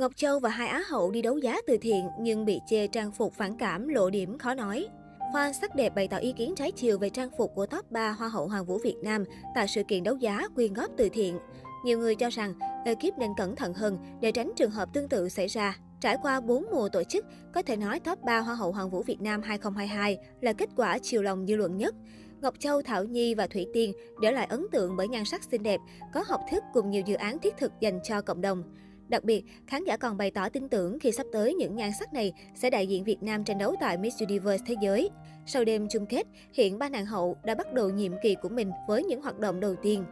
Ngọc Châu và hai Á hậu đi đấu giá từ thiện nhưng bị chê trang phục phản cảm lộ điểm khó nói. Fan sắc đẹp bày tỏ ý kiến trái chiều về trang phục của top 3 Hoa hậu Hoàng vũ Việt Nam tại sự kiện đấu giá quyên góp từ thiện. Nhiều người cho rằng ekip nên cẩn thận hơn để tránh trường hợp tương tự xảy ra. Trải qua 4 mùa tổ chức, có thể nói top 3 Hoa hậu Hoàng vũ Việt Nam 2022 là kết quả chiều lòng dư luận nhất. Ngọc Châu, Thảo Nhi và Thủy Tiên để lại ấn tượng bởi nhan sắc xinh đẹp, có học thức cùng nhiều dự án thiết thực dành cho cộng đồng. Đặc biệt, khán giả còn bày tỏ tin tưởng khi sắp tới những nhan sắc này sẽ đại diện Việt Nam tranh đấu tại Miss Universe Thế giới. Sau đêm chung kết, hiện ba nàng hậu đã bắt đầu nhiệm kỳ của mình với những hoạt động đầu tiên.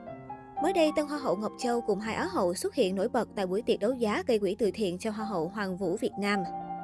Mới đây, Tân Hoa hậu Ngọc Châu cùng hai Á hậu xuất hiện nổi bật tại buổi tiệc đấu giá gây quỹ từ thiện cho Hoa hậu Hoàng vũ Việt Nam.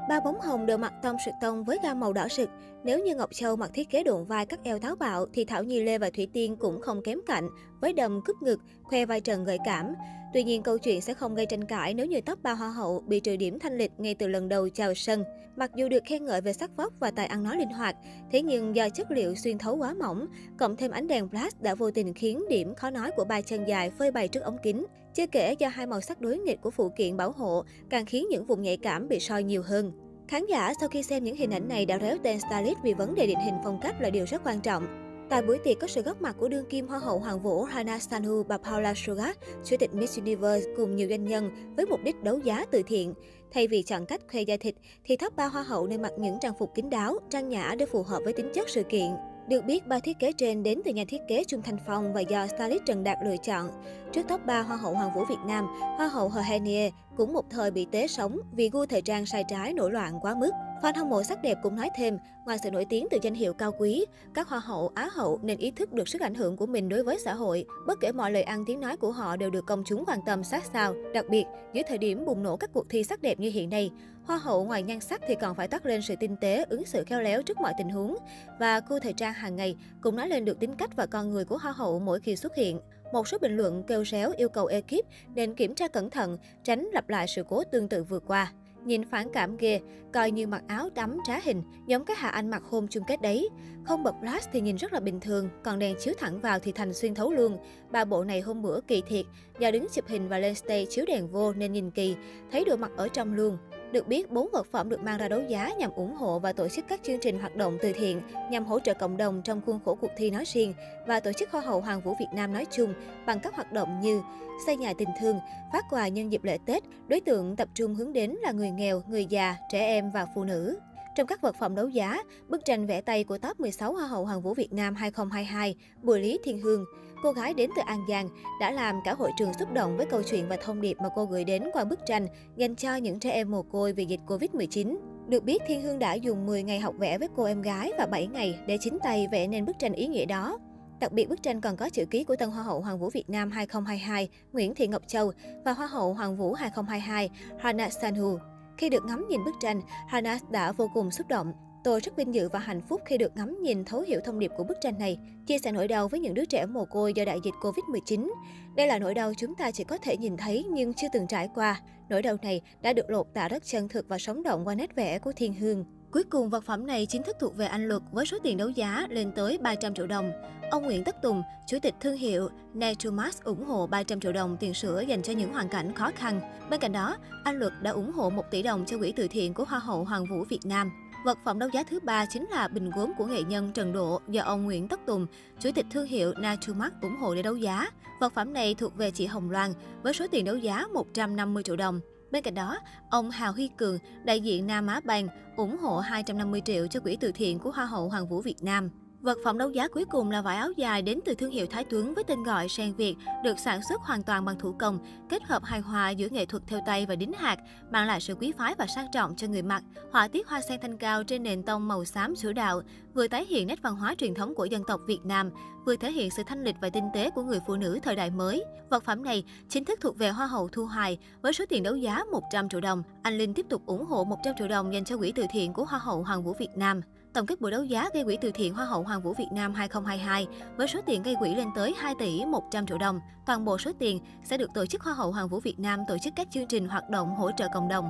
Ba bóng hồng đều mặc tông sực tông với gam màu đỏ sực. Nếu như Ngọc Châu mặc thiết kế độn vai cắt eo táo bạo thì Thảo Nhi Lê và Thủy Tiên cũng không kém cạnh với đầm cúp ngực, khoe vai trần gợi cảm. Tuy nhiên câu chuyện sẽ không gây tranh cãi nếu như top 3 hoa hậu bị trừ điểm thanh lịch ngay từ lần đầu chào sân. Mặc dù được khen ngợi về sắc vóc và tài ăn nói linh hoạt, thế nhưng do chất liệu xuyên thấu quá mỏng, cộng thêm ánh đèn flash đã vô tình khiến điểm khó nói của ba chân dài phơi bày trước ống kính. Chưa kể do hai màu sắc đối nghịch của phụ kiện bảo hộ càng khiến những vùng nhạy cảm bị soi nhiều hơn. Khán giả sau khi xem những hình ảnh này đã réo tên stylist vì vấn đề định hình phong cách là điều rất quan trọng. Tại buổi tiệc có sự góp mặt của đương kim Hoa hậu Hoàng vũ Hana Sanhu và Paula Sugat, chủ tịch Miss Universe cùng nhiều doanh nhân với mục đích đấu giá từ thiện. Thay vì chọn cách khoe da thịt, thì top 3 Hoa hậu nên mặc những trang phục kín đáo, trang nhã để phù hợp với tính chất sự kiện. Được biết, ba thiết kế trên đến từ nhà thiết kế Trung Thanh Phong và do stylist Trần Đạt lựa chọn. Trước top 3 Hoa hậu Hoàng vũ Việt Nam, Hoa hậu Hờ Henie cũng một thời bị tế sống vì gu thời trang sai trái nổi loạn quá mức. Fan hâm mộ sắc đẹp cũng nói thêm, ngoài sự nổi tiếng từ danh hiệu cao quý, các hoa hậu, á hậu nên ý thức được sức ảnh hưởng của mình đối với xã hội. Bất kể mọi lời ăn tiếng nói của họ đều được công chúng quan tâm sát sao. Đặc biệt, dưới thời điểm bùng nổ các cuộc thi sắc đẹp như hiện nay, hoa hậu ngoài nhan sắc thì còn phải toát lên sự tinh tế, ứng xử khéo léo trước mọi tình huống. Và khu thời trang hàng ngày cũng nói lên được tính cách và con người của hoa hậu mỗi khi xuất hiện. Một số bình luận kêu réo yêu cầu ekip nên kiểm tra cẩn thận, tránh lặp lại sự cố tương tự vừa qua. Nhìn phản cảm ghê, coi như mặc áo đắm trá hình, giống cái Hà Anh mặc hôm chung kết đấy. Không bật flash thì nhìn rất là bình thường, còn đèn chiếu thẳng vào thì thành xuyên thấu luôn. Ba bộ này hôm bữa kỳ thiệt, do đứng chụp hình và lên stage chiếu đèn vô nên nhìn kỳ, thấy đồ mặc ở trong luôn. Được biết, bốn vật phẩm được mang ra đấu giá nhằm ủng hộ và tổ chức các chương trình hoạt động từ thiện nhằm hỗ trợ cộng đồng trong khuôn khổ cuộc thi nói riêng và tổ chức Hoa hậu Hoàng vũ Việt Nam nói chung bằng các hoạt động như xây nhà tình thương, phát quà nhân dịp lễ Tết, đối tượng tập trung hướng đến là người nghèo, người già, trẻ em và phụ nữ. Trong các vật phẩm đấu giá, bức tranh vẽ tay của top 16 Hoa hậu Hoàng vũ Việt Nam 2022, Bùi Lý Thiên Hương, cô gái đến từ An Giang, đã làm cả hội trường xúc động với câu chuyện và thông điệp mà cô gửi đến qua bức tranh dành cho những trẻ em mồ côi vì dịch Covid-19. Được biết, Thiên Hương đã dùng 10 ngày học vẽ với cô em gái và 7 ngày để chính tay vẽ nên bức tranh ý nghĩa đó. Đặc biệt, bức tranh còn có chữ ký của Tân Hoa hậu Hoàng vũ Việt Nam 2022 Nguyễn Thị Ngọc Châu và Hoa hậu Hoàng vũ 2022 Hana Sanhu. Khi được ngắm nhìn bức tranh, Hana đã vô cùng xúc động. Tôi rất vinh dự và hạnh phúc khi được ngắm nhìn thấu hiểu thông điệp của bức tranh này, chia sẻ nỗi đau với những đứa trẻ mồ côi do đại dịch Covid-19. Đây là nỗi đau chúng ta chỉ có thể nhìn thấy nhưng chưa từng trải qua. Nỗi đau này đã được lột tả rất chân thực và sống động qua nét vẽ của Thiên Hương. Cuối cùng, vật phẩm này chính thức thuộc về anh Luật với số tiền đấu giá lên tới 300 triệu đồng. Ông Nguyễn Tất Tùng, chủ tịch thương hiệu Naturemas ủng hộ 300 triệu đồng tiền sữa dành cho những hoàn cảnh khó khăn. Bên cạnh đó, anh Luật đã ủng hộ 1 tỷ đồng cho quỹ từ thiện của Hoa hậu Hoàng vũ Việt Nam. Vật phẩm đấu giá thứ ba chính là bình gốm của nghệ nhân Trần Độ do ông Nguyễn Tất Tùng, chủ tịch thương hiệu Naturemark ủng hộ để đấu giá. Vật phẩm này thuộc về chị Hồng Loan với số tiền đấu giá 150 triệu đồng. Bên cạnh đó, ông Hào Huy Cường, đại diện Nam Á Bang, ủng hộ 250 triệu cho quỹ từ thiện của Hoa hậu Hoàng vũ Việt Nam. Vật phẩm đấu giá cuối cùng là vải áo dài đến từ thương hiệu Thái Tuấn với tên gọi Sen Việt, được sản xuất hoàn toàn bằng thủ công, kết hợp hài hòa giữa nghệ thuật theo tay và đính hạt, mang lại sự quý phái và sang trọng cho người mặc. Họa tiết hoa sen thanh cao trên nền tông màu xám sữa đạo, vừa tái hiện nét văn hóa truyền thống của dân tộc Việt Nam, vừa thể hiện sự thanh lịch và tinh tế của người phụ nữ thời đại mới. Vật phẩm này chính thức thuộc về Hoa hậu Thu Hoài với số tiền đấu giá 100 triệu đồng. Anh Linh tiếp tục ủng hộ 100 triệu đồng dành cho quỹ từ thiện của Hoa hậu Hoàng vũ Việt Nam. Tổng kết buổi đấu giá gây quỹ từ thiện Hoa hậu Hoàng vũ Việt Nam 2022 với số tiền gây quỹ lên tới 2 tỷ 100 triệu đồng. Toàn bộ số tiền sẽ được tổ chức Hoa hậu Hoàng vũ Việt Nam tổ chức các chương trình hoạt động hỗ trợ cộng đồng.